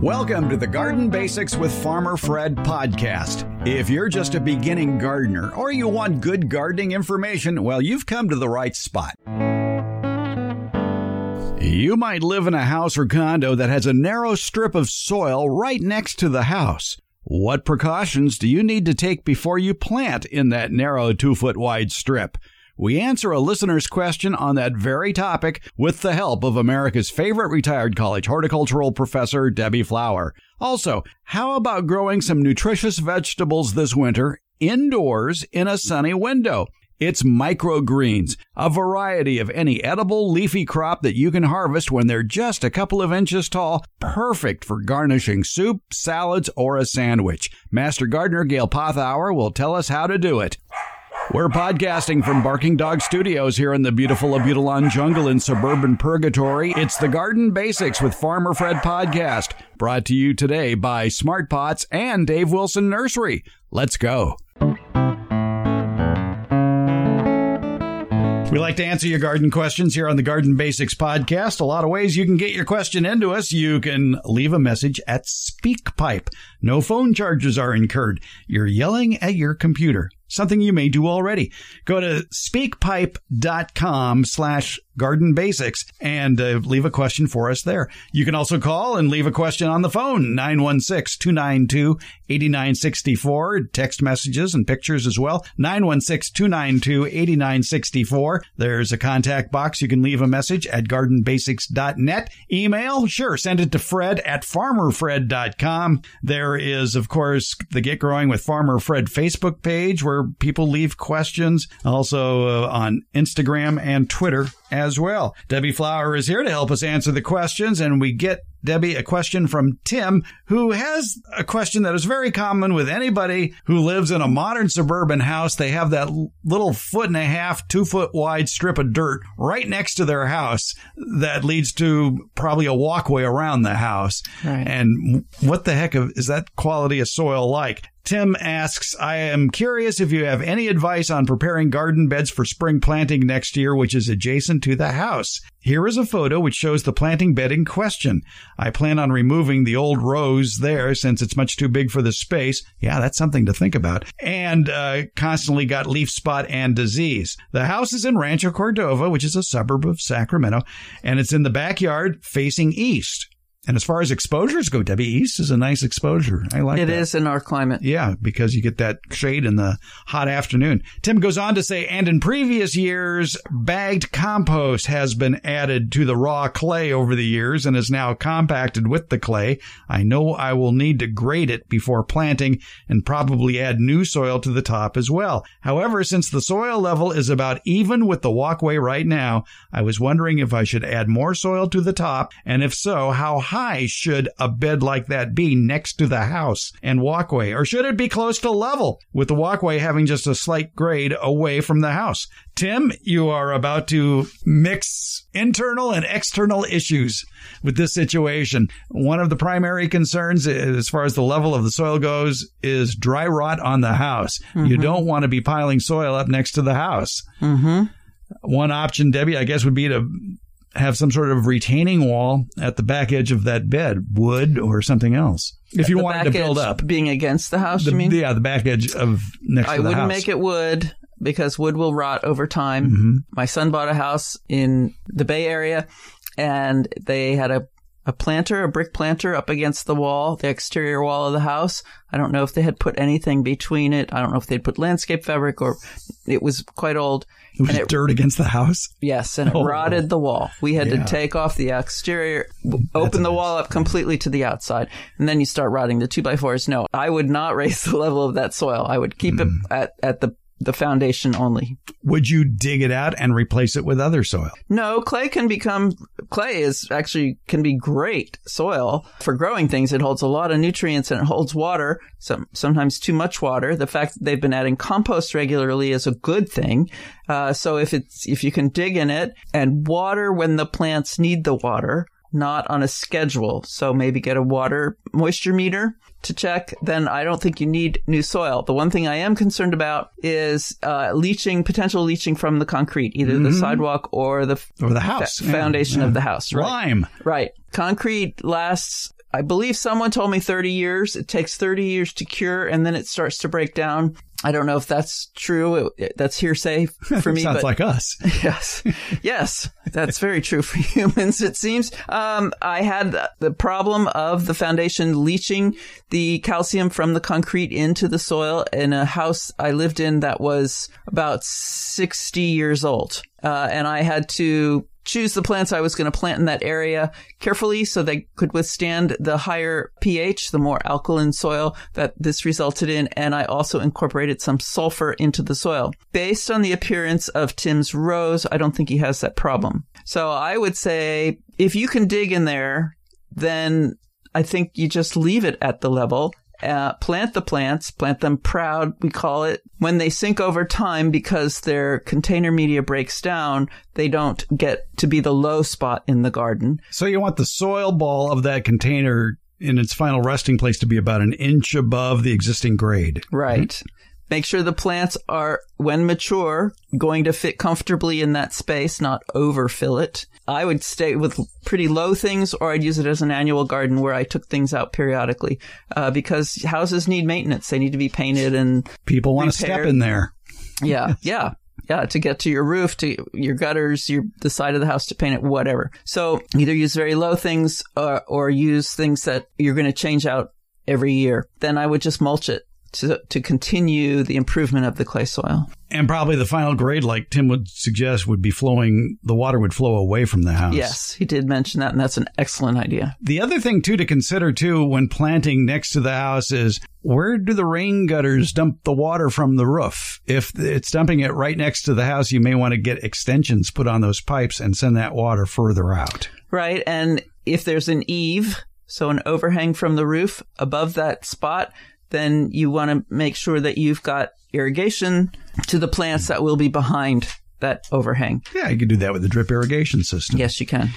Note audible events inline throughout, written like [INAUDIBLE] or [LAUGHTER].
Welcome to the Garden Basics with Farmer Fred podcast. If you're just a beginning gardener or you want good gardening information, well, you've come to the right spot. You might live in a house or condo that has a narrow strip of soil right next to the house. What precautions do you need to take before you plant in that narrow two foot wide strip? We answer a listener's question on that very topic with the help of America's favorite retired college horticultural professor, Debbie Flower. Also, how about growing some nutritious vegetables this winter indoors in a sunny window? It's microgreens, a variety of any edible leafy crop that you can harvest when they're just a couple of inches tall, perfect for garnishing soup, salads, or a sandwich. Master gardener Gail Pothauer will tell us how to do it. We're podcasting from Barking Dog Studios here in the beautiful Abutilon jungle in suburban Purgatory. It's the Garden Basics with Farmer Fred podcast, brought to you today by Smart Pots and Dave Wilson Nursery. Let's go. We like to answer your garden questions here on the Garden Basics podcast. A lot of ways you can get your question into us. You can leave a message at SpeakPipe. No phone charges are incurred. You're yelling at your computer something you may do already. Go to speakpipe.com slash garden basics and uh, leave a question for us there. You can also call and leave a question on the phone, 916-292-8964, text messages and pictures as well, 916-292-8964. There's a contact box. You can leave a message at gardenbasics.net. Email, sure, send it to fred at farmerfred.com. There is, of course, the Get Growing with Farmer Fred Facebook page where people leave questions, also uh, on Instagram and Twitter as well. Debbie Flower is here to help us answer the questions, and we get Debbie a question from Tim, who has a question that is very common with anybody who lives in a modern suburban house. They have that little foot and a half, two foot wide strip of dirt right next to their house that leads to probably a walkway around the house. Right. And what the heck is that quality of soil like? Tim asks, I am curious if you have any advice on preparing garden beds for spring planting next year, which is adjacent to the house. Here is a photo which shows the planting bed in question. I plan on removing the old rose there since it's much too big for the space. Yeah, that's something to think about. And uh, constantly got leaf spot and disease. The house is in Rancho Cordova, which is a suburb of Sacramento, and it's in the backyard facing east. And as far as exposures go, Debbie, east is a nice exposure. I like it. It is in our climate. Yeah, because you get that shade in the hot afternoon. Tim goes on to say, and in previous years, bagged compost has been added to the raw clay over the years and is now compacted with the clay. I know I will need to grade it before planting and probably add new soil to the top as well. However, since the soil level is about even with the walkway right now, I was wondering if I should add more soil to the top, and if so, how high high should a bed like that be next to the house and walkway? Or should it be close to level with the walkway having just a slight grade away from the house? Tim, you are about to mix internal and external issues with this situation. One of the primary concerns, as far as the level of the soil goes, is dry rot on the house. Mm-hmm. You don't want to be piling soil up next to the house. Mm-hmm. One option, Debbie, I guess, would be to have some sort of retaining wall at the back edge of that bed, wood or something else. If you wanted to build up, being against the house, the, you mean? Yeah, the back edge of next I to the bed. I wouldn't house. make it wood because wood will rot over time. Mm-hmm. My son bought a house in the Bay Area, and they had a a planter, a brick planter up against the wall, the exterior wall of the house. I don't know if they had put anything between it. I don't know if they'd put landscape fabric or it was quite old. It was it, dirt against the house? Yes, and it oh. rotted the wall. We had yeah. to take off the exterior, open the wall up completely to the outside, and then you start rotting the two by fours. No, I would not [LAUGHS] raise the level of that soil. I would keep mm. it at, at the the foundation only. Would you dig it out and replace it with other soil? No, clay can become clay is actually can be great soil for growing things. It holds a lot of nutrients and it holds water, some sometimes too much water. The fact that they've been adding compost regularly is a good thing. Uh, so if it's if you can dig in it and water when the plants need the water, not on a schedule. So maybe get a water moisture meter to check, then I don't think you need new soil. The one thing I am concerned about is uh, leaching, potential leaching from the concrete, either mm-hmm. the sidewalk or the or the house foundation yeah, yeah. of the house. Right? Lime, right? Concrete lasts I believe someone told me 30 years. It takes 30 years to cure and then it starts to break down. I don't know if that's true. That's hearsay [LAUGHS] for me. Sounds like us. [LAUGHS] Yes. yes. That's very true for [LAUGHS] humans, it seems. Um, I had the problem of the foundation leaching the calcium from the concrete into the soil in a house I lived in that was about 60 years old. Uh, and I had to choose the plants I was going to plant in that area carefully so they could withstand the higher pH, the more alkaline soil that this resulted in. And I also incorporated some sulfur into the soil. Based on the appearance of Tim's rose, I don't think he has that problem. So I would say if you can dig in there, then I think you just leave it at the level uh, plant the plants, plant them proud, we call it. When they sink over time because their container media breaks down, they don't get to be the low spot in the garden. So you want the soil ball of that container in its final resting place to be about an inch above the existing grade. Right. Make sure the plants are, when mature, going to fit comfortably in that space, not overfill it. I would stay with pretty low things, or I'd use it as an annual garden where I took things out periodically, uh, because houses need maintenance. They need to be painted and people want to step in there. yeah, [LAUGHS] yeah. Yeah, to get to your roof, to your gutters, your the side of the house to paint it, whatever. So either use very low things or, or use things that you're going to change out every year. Then I would just mulch it to, to continue the improvement of the clay soil. And probably the final grade, like Tim would suggest, would be flowing, the water would flow away from the house. Yes, he did mention that, and that's an excellent idea. The other thing, too, to consider, too, when planting next to the house is where do the rain gutters dump the water from the roof? If it's dumping it right next to the house, you may want to get extensions put on those pipes and send that water further out. Right. And if there's an eave, so an overhang from the roof above that spot, then you want to make sure that you've got irrigation to the plants that will be behind that overhang. Yeah, you can do that with the drip irrigation system. Yes, you can.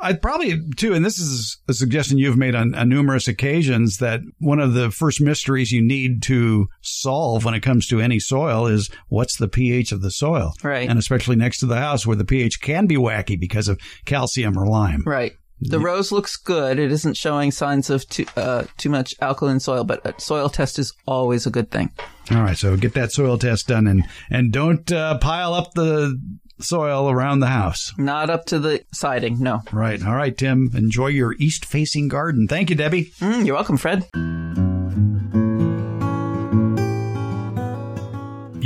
I probably too, and this is a suggestion you've made on, on, numerous occasions that one of the first mysteries you need to solve when it comes to any soil is what's the pH of the soil, right? And especially next to the house where the pH can be wacky because of calcium or lime, right? The rose looks good. It isn't showing signs of too, uh, too much alkaline soil, but a soil test is always a good thing. All right, so get that soil test done, and and don't uh, pile up the soil around the house. Not up to the siding, no. Right. All right, Tim. Enjoy your east-facing garden. Thank you, Debbie. Mm, you're welcome, Fred.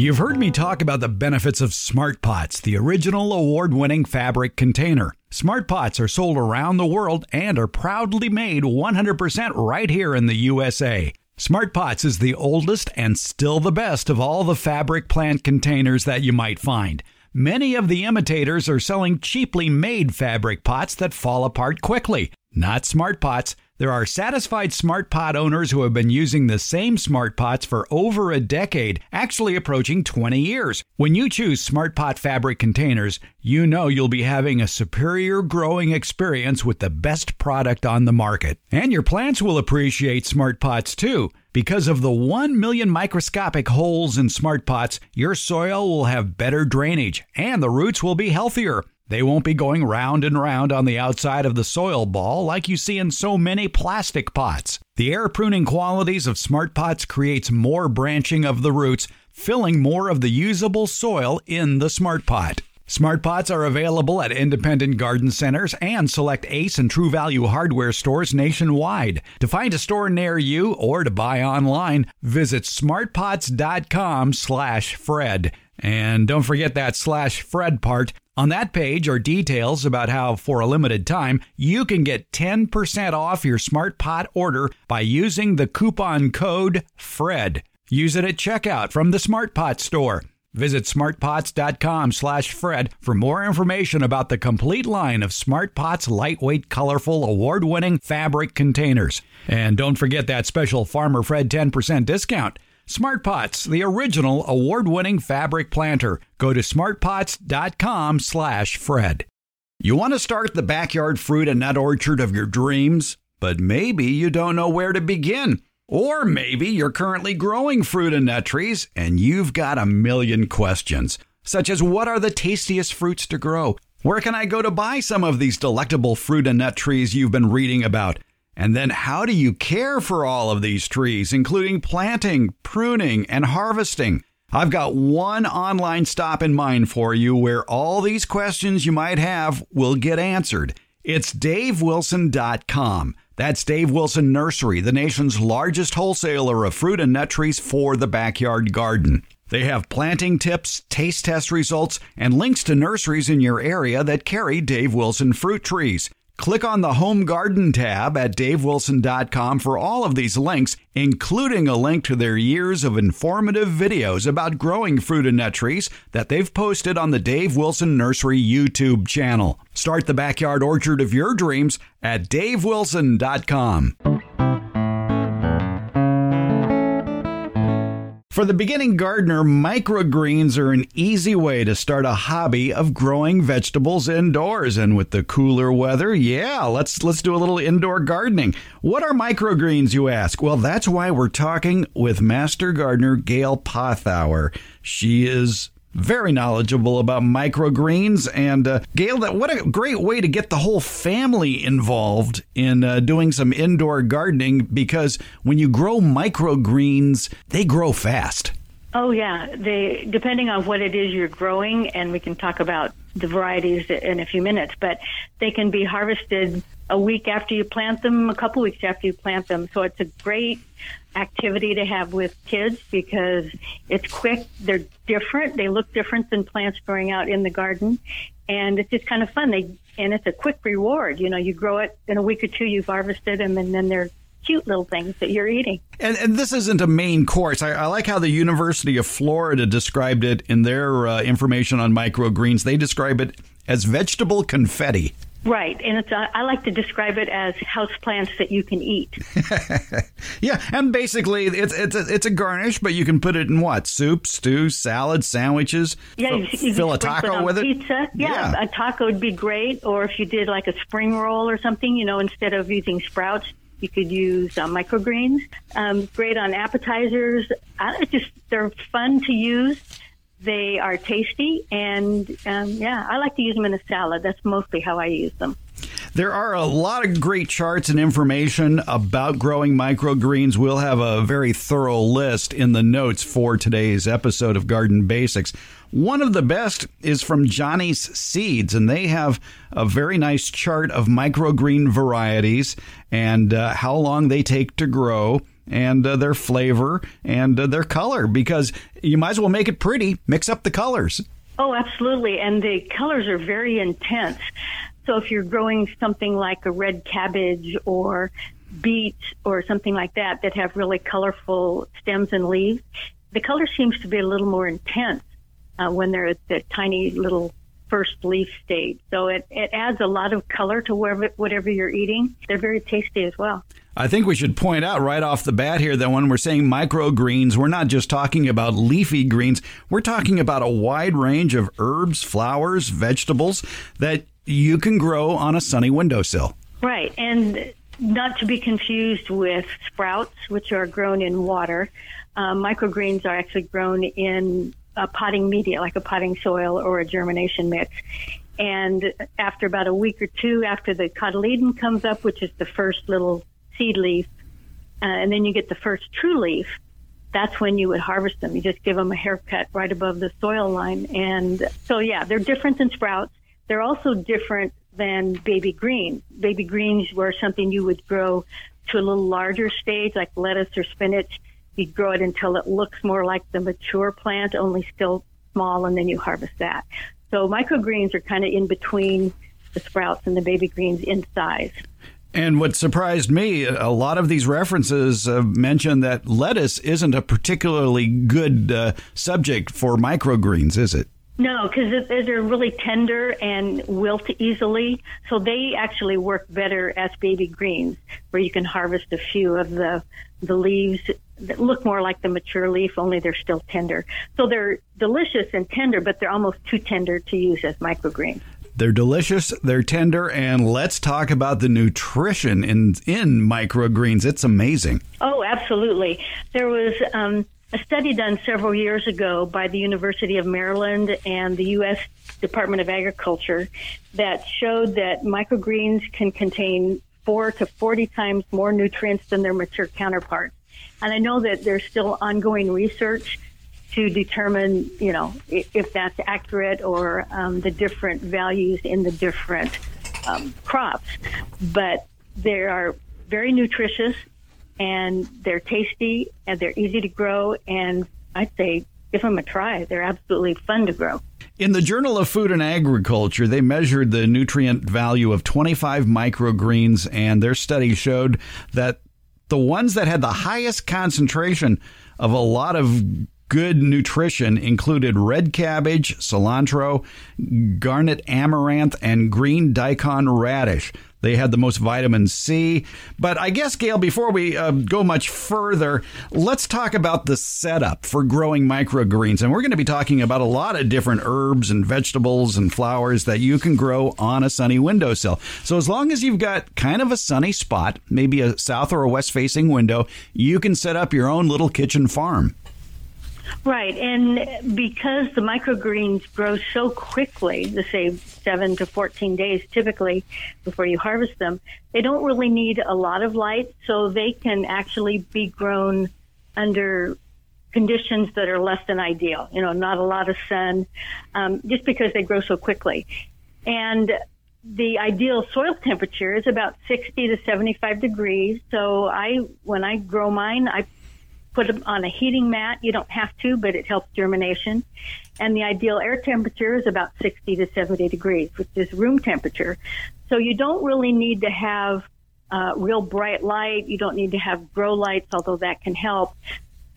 You've heard me talk about the benefits of Smart Pots, the original award winning fabric container. Smart Pots are sold around the world and are proudly made 100% right here in the USA. Smart Pots is the oldest and still the best of all the fabric plant containers that you might find. Many of the imitators are selling cheaply made fabric pots that fall apart quickly. Not Smart Pots. There are satisfied smart pot owners who have been using the same smart pots for over a decade, actually approaching 20 years. When you choose smart pot fabric containers, you know you'll be having a superior growing experience with the best product on the market. And your plants will appreciate smart pots too. Because of the 1 million microscopic holes in smart pots, your soil will have better drainage and the roots will be healthier. They won't be going round and round on the outside of the soil ball like you see in so many plastic pots. The air pruning qualities of smart pots creates more branching of the roots, filling more of the usable soil in the smart pot. Smart pots are available at independent garden centers and select Ace and True Value hardware stores nationwide. To find a store near you or to buy online, visit smartpots.com/fred. And don't forget that slash Fred part. On that page are details about how, for a limited time, you can get 10% off your Smart Pot order by using the coupon code FRED. Use it at checkout from the Smart Pot store. Visit smartpots.com slash Fred for more information about the complete line of Smart Pots lightweight, colorful, award-winning fabric containers. And don't forget that special Farmer Fred 10% discount. Smart Pots, the original award-winning fabric planter. Go to smartpots.com slash Fred. You want to start the backyard fruit and nut orchard of your dreams, but maybe you don't know where to begin. Or maybe you're currently growing fruit and nut trees and you've got a million questions, such as what are the tastiest fruits to grow? Where can I go to buy some of these delectable fruit and nut trees you've been reading about? And then how do you care for all of these trees, including planting, pruning, and harvesting? I've got one online stop in mind for you where all these questions you might have will get answered. It's davewilson.com. That's Dave Wilson Nursery, the nation's largest wholesaler of fruit and nut trees for the backyard garden. They have planting tips, taste test results, and links to nurseries in your area that carry Dave Wilson fruit trees. Click on the Home Garden tab at davewilson.com for all of these links, including a link to their years of informative videos about growing fruit and nut trees that they've posted on the Dave Wilson Nursery YouTube channel. Start the backyard orchard of your dreams at davewilson.com. For the beginning gardener, microgreens are an easy way to start a hobby of growing vegetables indoors. And with the cooler weather, yeah, let's let's do a little indoor gardening. What are microgreens, you ask? Well, that's why we're talking with master gardener Gail Pothauer. She is very knowledgeable about microgreens. And uh, Gail, that what a great way to get the whole family involved in uh, doing some indoor gardening because when you grow microgreens, they grow fast. Oh yeah, they depending on what it is you're growing, and we can talk about the varieties in a few minutes. But they can be harvested a week after you plant them, a couple weeks after you plant them. So it's a great activity to have with kids because it's quick. They're different. They look different than plants growing out in the garden. And it's just kind of fun. They, and it's a quick reward. You know, you grow it in a week or two, you've harvested them and then they're cute little things that you're eating. And, and this isn't a main course. I, I, like how the University of Florida described it in their uh, information on microgreens. They describe it as vegetable confetti. Right, and it's uh, I like to describe it as house plants that you can eat. [LAUGHS] yeah, and basically it's it's a, it's a garnish, but you can put it in what soup, stew, salad, sandwiches. Yeah, you, you fill a taco it with it. Pizza. Yeah, yeah, a taco would be great. Or if you did like a spring roll or something, you know, instead of using sprouts, you could use uh, microgreens. Um, great on appetizers. I, just they're fun to use. They are tasty, and um, yeah, I like to use them in a salad. That's mostly how I use them. There are a lot of great charts and information about growing microgreens. We'll have a very thorough list in the notes for today's episode of Garden Basics. One of the best is from Johnny's Seeds, and they have a very nice chart of microgreen varieties and uh, how long they take to grow and uh, their flavor and uh, their color because you might as well make it pretty, mix up the colors. Oh, absolutely. And the colors are very intense. So if you're growing something like a red cabbage or beets or something like that that have really colorful stems and leaves, the color seems to be a little more intense uh, when they're at the tiny little first leaf stage. So it, it adds a lot of color to whatever, whatever you're eating. They're very tasty as well. I think we should point out right off the bat here that when we're saying microgreens, we're not just talking about leafy greens. We're talking about a wide range of herbs, flowers, vegetables that you can grow on a sunny windowsill. Right. And not to be confused with sprouts, which are grown in water. Uh, microgreens are actually grown in a potting media, like a potting soil or a germination mix. And after about a week or two after the cotyledon comes up, which is the first little seed leaf, uh, and then you get the first true leaf, that's when you would harvest them. You just give them a haircut right above the soil line. And so, yeah, they're different than sprouts. They're also different than baby greens. Baby greens were something you would grow to a little larger stage, like lettuce or spinach you grow it until it looks more like the mature plant, only still small, and then you harvest that. So microgreens are kind of in between the sprouts and the baby greens in size. And what surprised me, a lot of these references uh, mention that lettuce isn't a particularly good uh, subject for microgreens, is it? No, because they're really tender and wilt easily. So they actually work better as baby greens, where you can harvest a few of the the leaves that look more like the mature leaf, only they're still tender. So they're delicious and tender, but they're almost too tender to use as microgreens. They're delicious, they're tender, and let's talk about the nutrition in in microgreens. It's amazing. Oh, absolutely. There was um, a study done several years ago by the University of Maryland and the U.S. Department of Agriculture that showed that microgreens can contain four to 40 times more nutrients than their mature counterparts. And I know that there's still ongoing research to determine, you know, if that's accurate or um, the different values in the different um, crops. But they are very nutritious and they're tasty and they're easy to grow. And I'd say give them a try. They're absolutely fun to grow. In the Journal of Food and Agriculture, they measured the nutrient value of 25 microgreens, and their study showed that the ones that had the highest concentration of a lot of good nutrition included red cabbage, cilantro, garnet amaranth, and green daikon radish. They had the most vitamin C. But I guess, Gail, before we uh, go much further, let's talk about the setup for growing microgreens. And we're going to be talking about a lot of different herbs and vegetables and flowers that you can grow on a sunny windowsill. So as long as you've got kind of a sunny spot, maybe a south or a west facing window, you can set up your own little kitchen farm. Right, and because the microgreens grow so quickly, to say seven to 14 days typically before you harvest them, they don't really need a lot of light, so they can actually be grown under conditions that are less than ideal. You know, not a lot of sun, um, just because they grow so quickly. And the ideal soil temperature is about 60 to 75 degrees. So I, when I grow mine, I put them on a heating mat. You don't have to, but it helps germination. And the ideal air temperature is about 60 to 70 degrees, which is room temperature. So you don't really need to have uh, real bright light. You don't need to have grow lights, although that can help.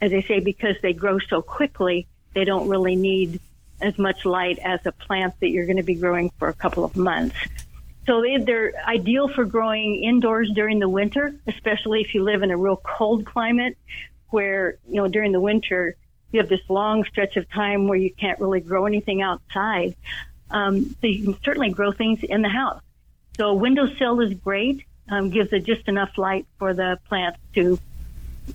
As I say, because they grow so quickly, they don't really need as much light as a plant that you're going to be growing for a couple of months. So they, they're ideal for growing indoors during the winter, especially if you live in a real cold climate where, you know, during the winter, you have this long stretch of time where you can't really grow anything outside. Um, so you can certainly grow things in the house. So a windowsill is great, um, gives it just enough light for the plants to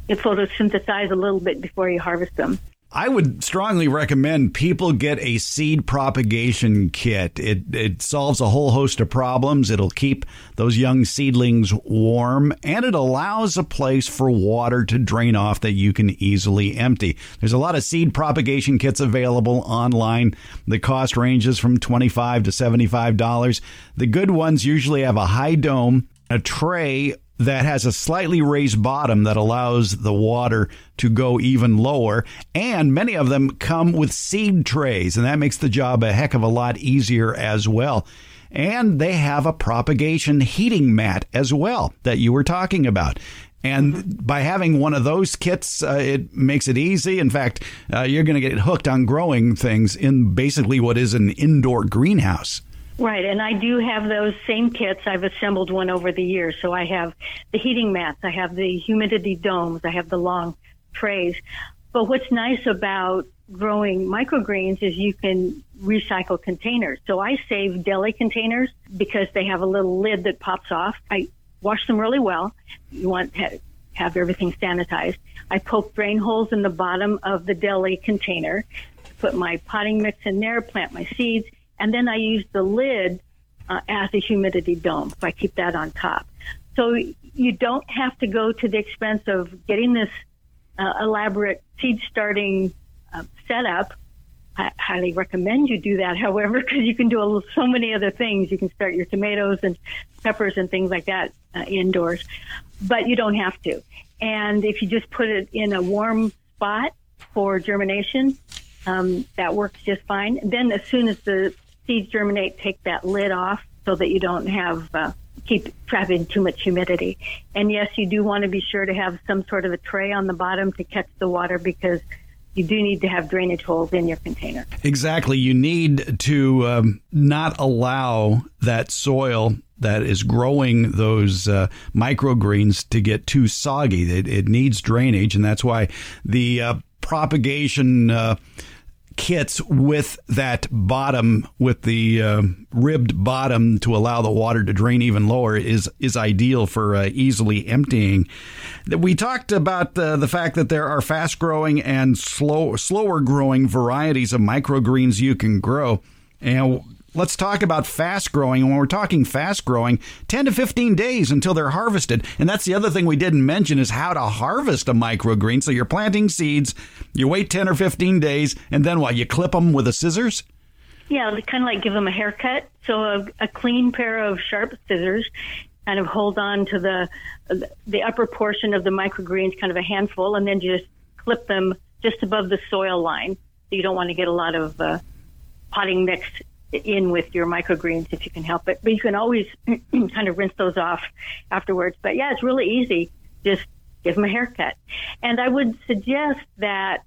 photosynthesize a little bit before you harvest them. I would strongly recommend people get a seed propagation kit. It it solves a whole host of problems. It'll keep those young seedlings warm and it allows a place for water to drain off that you can easily empty. There's a lot of seed propagation kits available online. The cost ranges from 25 to $75. The good ones usually have a high dome, a tray that has a slightly raised bottom that allows the water to go even lower. And many of them come with seed trays, and that makes the job a heck of a lot easier as well. And they have a propagation heating mat as well that you were talking about. And by having one of those kits, uh, it makes it easy. In fact, uh, you're going to get hooked on growing things in basically what is an indoor greenhouse. Right, and I do have those same kits. I've assembled one over the years. So I have the heating mats, I have the humidity domes, I have the long trays. But what's nice about growing microgreens is you can recycle containers. So I save deli containers because they have a little lid that pops off. I wash them really well. You want to have everything sanitized. I poke drain holes in the bottom of the deli container, put my potting mix in there, plant my seeds and then I use the lid uh, as a humidity dome. So I keep that on top. So you don't have to go to the expense of getting this uh, elaborate seed starting uh, setup. I highly recommend you do that, [LAUGHS] however, because you can do so many other things. You can start your tomatoes and peppers and things like that uh, indoors, but you don't have to. And if you just put it in a warm spot for germination, um, that works just fine. Then as soon as the seeds germinate, take that lid off so that you don't have uh, keep trapping too much humidity. And yes, you do want to be sure to have some sort of a tray on the bottom to catch the water because you do need to have drainage holes in your container. Exactly. You need to um, not allow that soil that is growing those uh, microgreens to get too soggy. It, it, needs drainage, and that's why the uh, propagation uh, kits with that bottom, with the uh, ribbed bottom to allow the water to drain even lower, is is ideal for uh, easily emptying. We talked about uh, the fact that there are fast growing and slow slower growing varieties of microgreens you can grow. And Let's talk about fast growing. And when we're talking fast growing, 10 to 15 days until they're harvested. And that's the other thing we didn't mention is how to harvest a microgreen. So you're planting seeds, you wait 10 or 15 days, and then what? You clip them with a scissors? Yeah, kind of like give them a haircut. So a, a clean pair of sharp scissors kind of hold on to the the upper portion of the microgreens, kind of a handful, and then just clip them just above the soil line. So you don't want to get a lot of uh, potting mix in with your microgreens if you can help it. But you can always [CLEARS THROAT] kind of rinse those off afterwards. But yeah, it's really easy. Just give them a haircut. And I would suggest that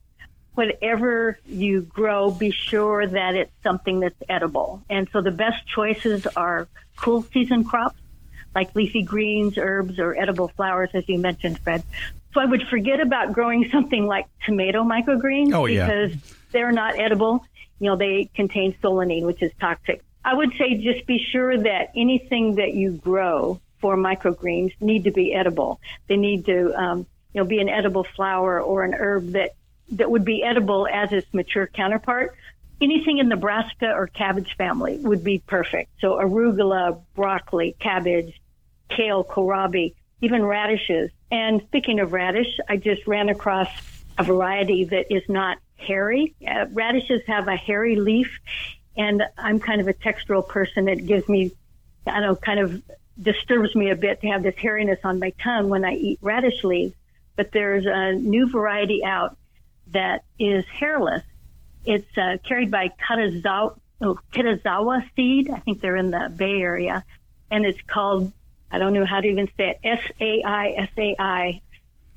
whatever you grow, be sure that it's something that's edible. And so the best choices are cool season crops like leafy greens, herbs, or edible flowers, as you mentioned, Fred. So I would forget about growing something like tomato microgreens oh, yeah. because they're not edible you know, they contain solanine, which is toxic. I would say just be sure that anything that you grow for microgreens need to be edible. They need to, um, you know, be an edible flower or an herb that, that would be edible as its mature counterpart. Anything in the brassica or cabbage family would be perfect. So arugula, broccoli, cabbage, kale, kohlrabi, even radishes. And speaking of radish, I just ran across a variety that is not hairy. Uh, radishes have a hairy leaf, and I'm kind of a textural person. It gives me, I don't know, kind of disturbs me a bit to have this hairiness on my tongue when I eat radish leaves. But there's a new variety out that is hairless. It's uh, carried by Kitazawa, oh, seed. I think they're in the Bay Area, and it's called I don't know how to even say it. S A I S A I,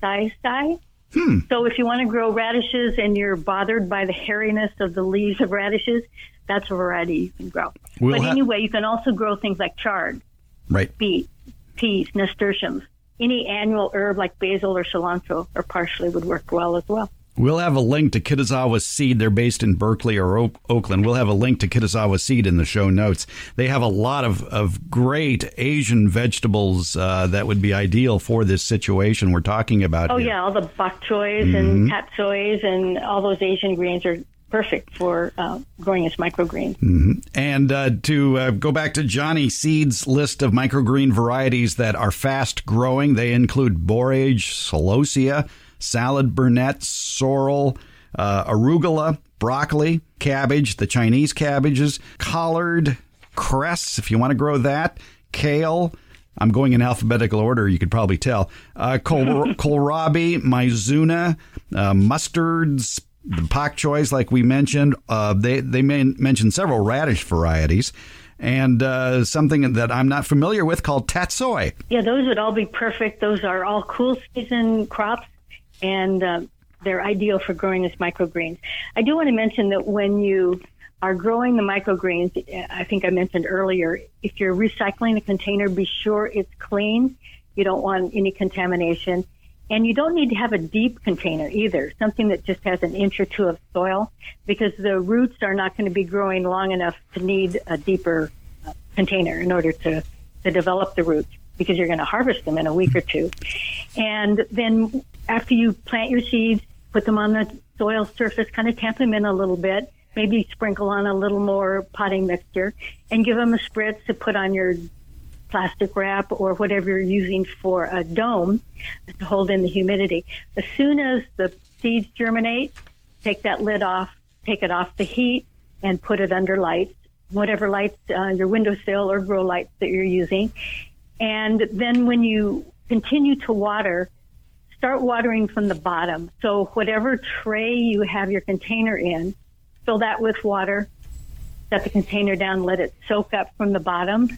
Sai Sai. Hmm. So if you want to grow radishes and you're bothered by the hairiness of the leaves of radishes, that's a variety you can grow. We'll but ha- anyway, you can also grow things like chard, right? Beet, peas, nasturtiums. Any annual herb like basil or cilantro or parsley would work well as well. We'll have a link to Kitazawa Seed. They're based in Berkeley or Oak- Oakland. We'll have a link to Kitazawa Seed in the show notes. They have a lot of, of great Asian vegetables uh, that would be ideal for this situation we're talking about. Oh, here. yeah. All the bok choys mm-hmm. and tatsoys and all those Asian greens are perfect for uh, growing as microgreens. Mm-hmm. And uh, to uh, go back to Johnny Seed's list of microgreen varieties that are fast growing, they include borage, celosia, salad burnet, sorrel, uh, arugula, broccoli, cabbage, the Chinese cabbages, collard, cress, if you want to grow that, kale. I'm going in alphabetical order, you could probably tell. Uh, kohl- [LAUGHS] kohlrabi, mizuna, uh, mustards, the pak choys, like we mentioned. Uh, they they mentioned several radish varieties and uh, something that I'm not familiar with called tatsoi. Yeah, those would all be perfect. Those are all cool season crops and uh, they're ideal for growing as microgreens. I do want to mention that when you are growing the microgreens, I think I mentioned earlier, if you're recycling a container, be sure it's clean. You don't want any contamination. And you don't need to have a deep container either, something that just has an inch or two of soil, because the roots are not going to be growing long enough to need a deeper uh, container in order to, to develop the roots, because you're going to harvest them in a week or two. And then after you plant your seeds, put them on the soil surface, kind of tamp them in a little bit, maybe sprinkle on a little more potting mixture, and give them a spritz to put on your plastic wrap or whatever you're using for a dome to hold in the humidity. As soon as the seeds germinate, take that lid off, take it off the heat, and put it under lights, whatever lights, uh, your windowsill or grow lights that you're using. And then when you continue to water, start watering from the bottom. So whatever tray you have your container in, fill that with water, set the container down, let it soak up from the bottom,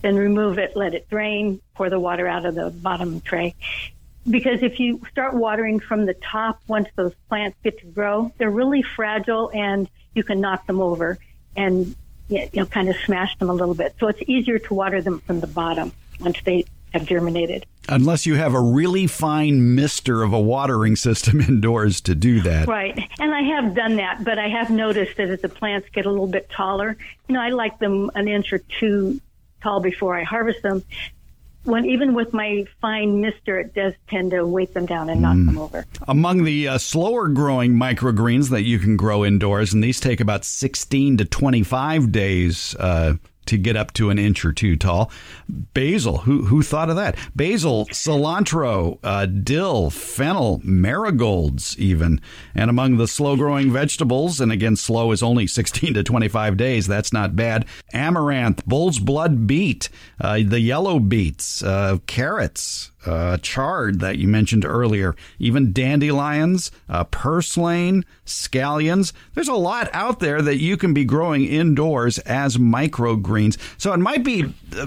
then remove it, let it drain, pour the water out of the bottom tray. Because if you start watering from the top, once those plants get to grow, they're really fragile and you can knock them over and you know, kind of smash them a little bit. So it's easier to water them from the bottom once they have germinated. Unless you have a really fine mister of a watering system [LAUGHS] indoors to do that. Right. And I have done that, but I have noticed that as the plants get a little bit taller, you know, I like them an inch or two tall before I harvest them. When even with my fine mister, it does tend to weight them down and knock mm. them over. Among the uh, slower growing microgreens that you can grow indoors, and these take about 16 to 25 days uh, to get up to an inch or two tall. Basil, who who thought of that? Basil, cilantro, uh, dill, fennel, marigolds, even. And among the slow growing vegetables, and again, slow is only 16 to 25 days. That's not bad. Amaranth, bull's blood beet, uh, the yellow beets, uh, carrots, uh, chard that you mentioned earlier, even dandelions, uh, purslane, scallions. There's a lot out there that you can be growing indoors as microgreens. So it might be uh,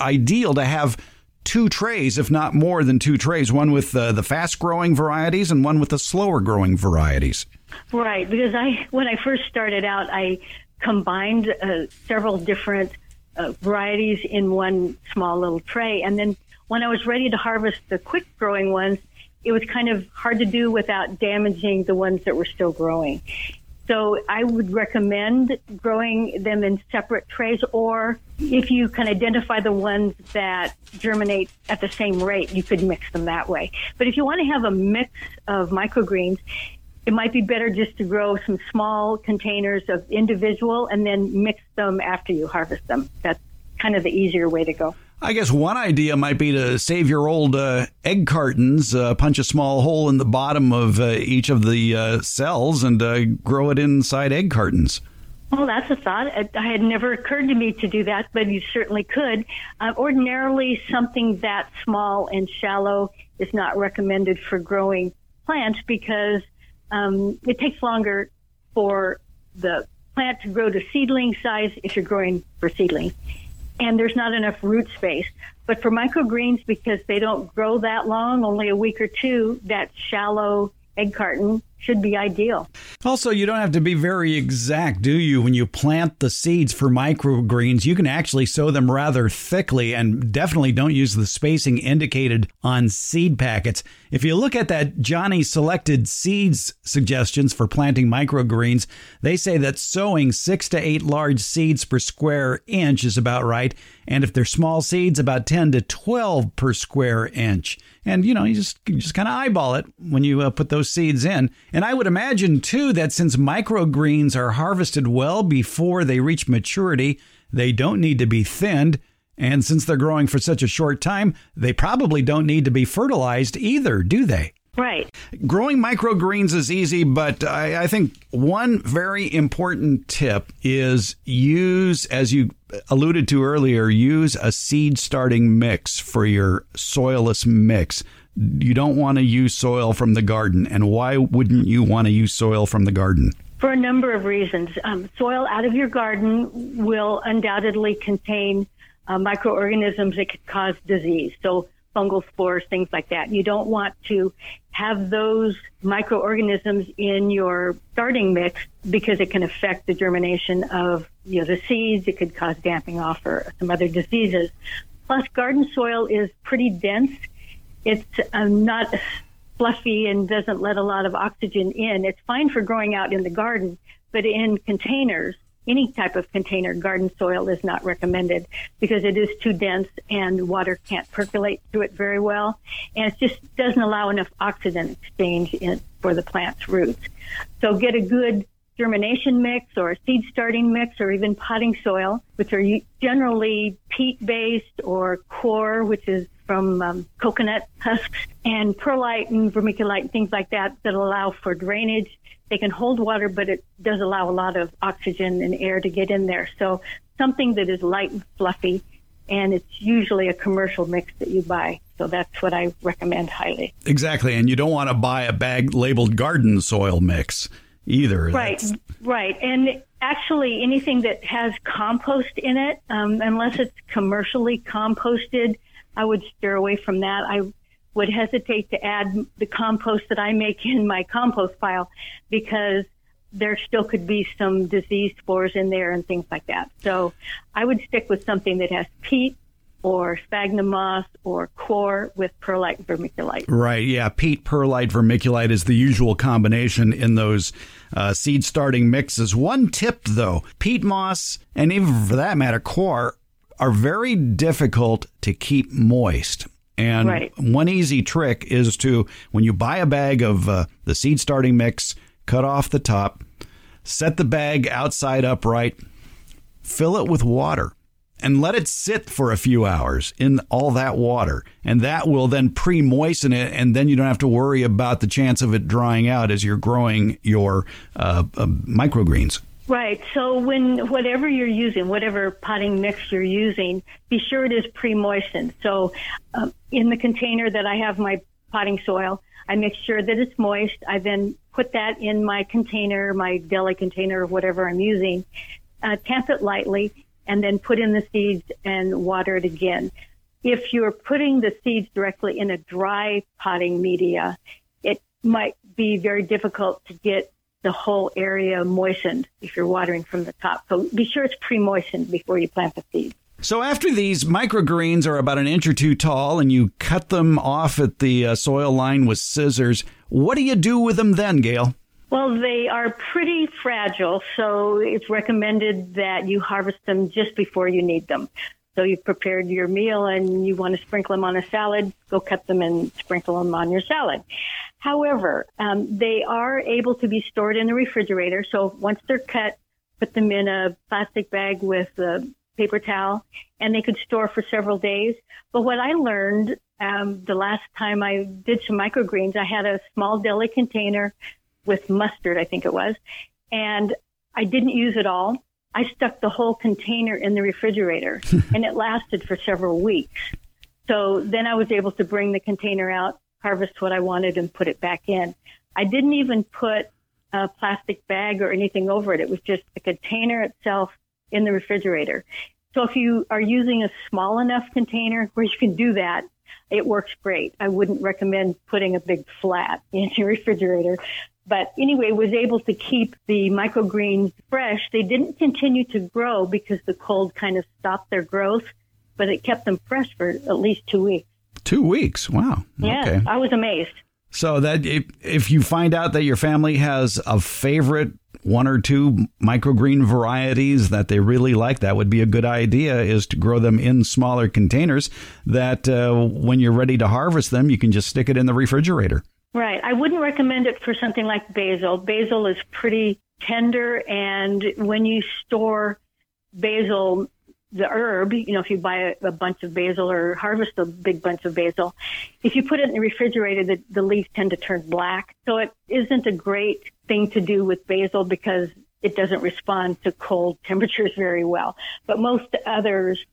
ideal to have two trays, if not more than two trays, one with the fast growing varieties and one with the slower growing varieties. Right, because I when I first started out, I combined uh, several different uh, varieties in one small little tray, and then when I was ready to harvest the quick growing ones, it was kind of hard to do without damaging the ones that were still growing. So I would recommend growing them in separate trays, or if you can identify the ones that germinate at the same rate, you could mix them that way. But if you want to have a mix of microgreens, it might be better just to grow some small containers of individual and then mix them after you harvest them. That's kind of the easier way to go. I guess one idea might be to save your old uh, egg cartons, uh, punch a small hole in the bottom of uh, each of the uh, cells, and uh, grow it inside egg cartons. Well, that's a thought. It had never occurred to me to do that, but you certainly could. Uh, ordinarily, something that small and shallow is not recommended for growing plants because um, it takes longer for the plant to grow to seedling size if you're growing for seedling and there's not enough root space. But for microgreens, because they don't grow that long, only a week or two, that shallow egg carton should be ideal. Also, you don't have to be very exact, do you? When you plant the seeds for microgreens, you can actually sow them rather thickly and definitely don't use the spacing indicated on seed packets. If you look at that Johnny selected seeds suggestions for planting microgreens, they say that sowing six to eight large seeds per square inch is about right. And if they're small seeds, about 10 to 12 per square inch. And, you know, you just, you just kind of eyeball it when you uh, put those seeds in. And I would imagine, too, that since microgreens are harvested well before they reach maturity, they don't need to be thinned. And since they're growing for such a short time, they probably don't need to be fertilized either, do they? Right. Growing microgreens is easy, but I, I, think one very important tip is use, as you alluded to earlier, use a seed starting mix for your soilless mix. You don't want to use soil from the garden. And why wouldn't you want to use soil from the garden? For a number of reasons. Um, soil out of your garden will undoubtedly contain uh, microorganisms that could cause disease. So fungal spores, things like that. You don't want to have those microorganisms in your starting mix because it can affect the germination of you know the seeds. It could cause damping off or some other diseases. Plus, garden soil is pretty dense. It's um, not fluffy and doesn't let a lot of oxygen in. It's fine for growing out in the garden, but in containers, any type of container, garden soil is not recommended because it is too dense and water can't percolate through it very well. And it just doesn't allow enough oxygen exchange in, for the plant's roots. So get a good germination mix or seed starting mix or even potting soil, which are generally peat based or coir, which is from um, coconut husks and perlite and vermiculite and things like that that allow for drainage they can hold water, but it does allow a lot of oxygen and air to get in there. So something that is light and fluffy, and it's usually a commercial mix that you buy. So that's what I recommend highly. Exactly, and you don't want to buy a bag labeled garden soil mix either. Right, that's... right, and actually anything that has compost in it, um, unless it's commercially composted, I would steer away from that. I would hesitate to add the compost that I make in my compost pile because there still could be some disease spores in there and things like that. So I would stick with something that has peat or sphagnum moss or coir with perlite vermiculite. Right. Yeah. Peat, perlite, vermiculite is the usual combination in those uh, seed starting mixes. One tip though, peat moss and even for that matter, coir are very difficult to keep moist. And right. one easy trick is to, when you buy a bag of uh, the seed starting mix, cut off the top, set the bag outside upright, fill it with water and let it sit for a few hours in all that water. And that will then pre moisten it. And then you don't have to worry about the chance of it drying out as you're growing your uh, uh, microgreens. Right. So when whatever you're using, whatever potting mix you're using, be sure it is pre-moistened. So um, in the container that I have my potting soil, I make sure that it's moist. I then put that in my container, my deli container, or whatever I'm using, uh, tamp it lightly, and then put in the seeds and water it again. If you're putting the seeds directly in a dry potting media, it might be very difficult to get the whole area moistened if you're watering from the top. So be sure it's pre-moistened before you plant the seeds. So after these microgreens are about an inch or two tall and you cut them off at the uh, soil line with scissors, what do you do with them then, Gail? Well, they are pretty fragile, so it's recommended that you harvest them just before you need them. So you've prepared your meal and you want to sprinkle them on a salad, go cut them and sprinkle them on your salad. However, um, they are able to be stored in the refrigerator. So once they're cut, put them in a plastic bag with a paper towel, and they could store for several days. But what I learned um, the last time I did some microgreens, I had a small deli container with mustard, I think it was. And I didn't use it all. I stuck the whole container in the refrigerator [LAUGHS] and it lasted for several weeks. So then I was able to bring the container out, harvest what I wanted and put it back in. I didn't even put a plastic bag or anything over it. It was just the container itself in the refrigerator. So if you are using a small enough container where you can do that, it works great. I wouldn't recommend putting a big flat [LAUGHS] in your refrigerator. But anyway, was able to keep the microgreens fresh. They didn't continue to grow because the cold kind of stopped their growth, but it kept them fresh for at least two weeks. Two weeks. Wow. Yeah, okay. I was amazed. So that if, if you find out that your family has a favorite one or two microgreen varieties that they really like, that would be a good idea is to grow them in smaller containers that uh, when you're ready to harvest them, you can just stick it in the refrigerator. Right. I wouldn't recommend it for something like basil. Basil is pretty tender, and when you store basil, the herb, you know, if you buy a, a, bunch of basil or harvest a big bunch of basil, if you put it in the refrigerator, the, the leaves tend to turn black. So it isn't a great thing to do with basil because it doesn't respond to cold [LAUGHS] temperatures very well. But most others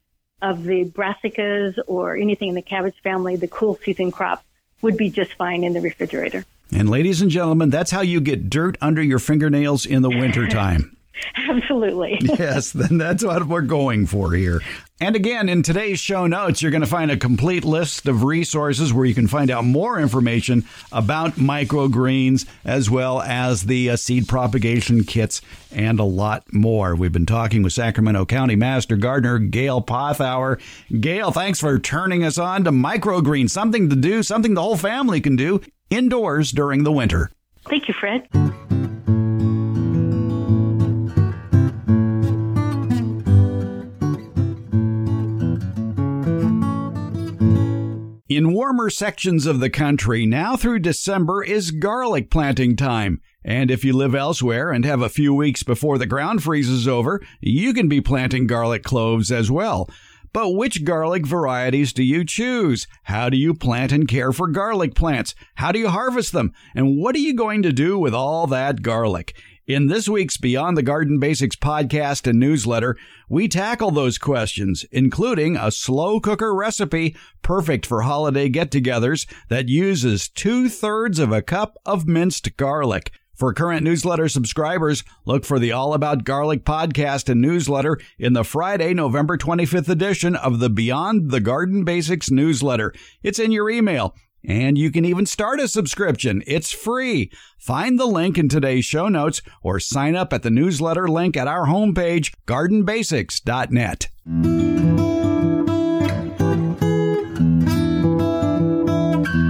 of the brassicas or anything in the cabbage family, the cool season crops, would be just fine in the refrigerator. And ladies and gentlemen, that's how you get dirt under your fingernails in the wintertime. [LAUGHS] Absolutely. [LAUGHS] yes, then that's what we're going for here. And again, in today's show notes, you're going to find a complete list of resources where you can find out more information about microgreens as well as the uh, seed propagation kits and a lot more. We've been talking with Sacramento County Master Gardener Gail Pothauer. Gail, thanks for turning us on to microgreens, something to do, something the whole family can do indoors during the winter. Thank you, Fred. In warmer sections of the country, now through December is garlic planting time. And if you live elsewhere and have a few weeks before the ground freezes over, you can be planting garlic cloves as well. But which garlic varieties do you choose? How do you plant and care for garlic plants? How do you harvest them? And what are you going to do with all that garlic? In this week's Beyond the Garden Basics podcast and newsletter, we tackle those questions, including a slow cooker recipe perfect for holiday get togethers that uses two thirds of a cup of minced garlic. For current newsletter subscribers, look for the All About Garlic podcast and newsletter in the Friday, November 25th edition of the Beyond the Garden Basics newsletter. It's in your email. And you can even start a subscription. It's free. Find the link in today's show notes or sign up at the newsletter link at our homepage, gardenbasics.net.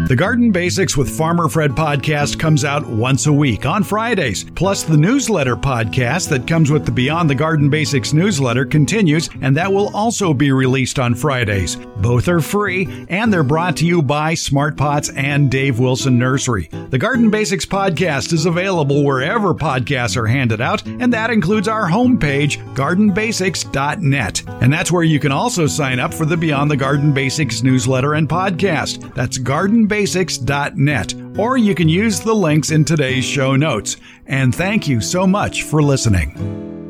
The Garden Basics with Farmer Fred podcast comes out once a week on Fridays. Plus, the newsletter podcast that comes with the Beyond the Garden Basics newsletter continues, and that will also be released on Fridays. Both are free, and they're brought to you by Smart Pots and Dave Wilson Nursery. The Garden Basics podcast is available wherever podcasts are handed out, and that includes our homepage, gardenbasics.net. And that's where you can also sign up for the Beyond the Garden Basics newsletter and podcast. That's Garden basics.net, or you can use the links in today's show notes. And thank you so much for listening.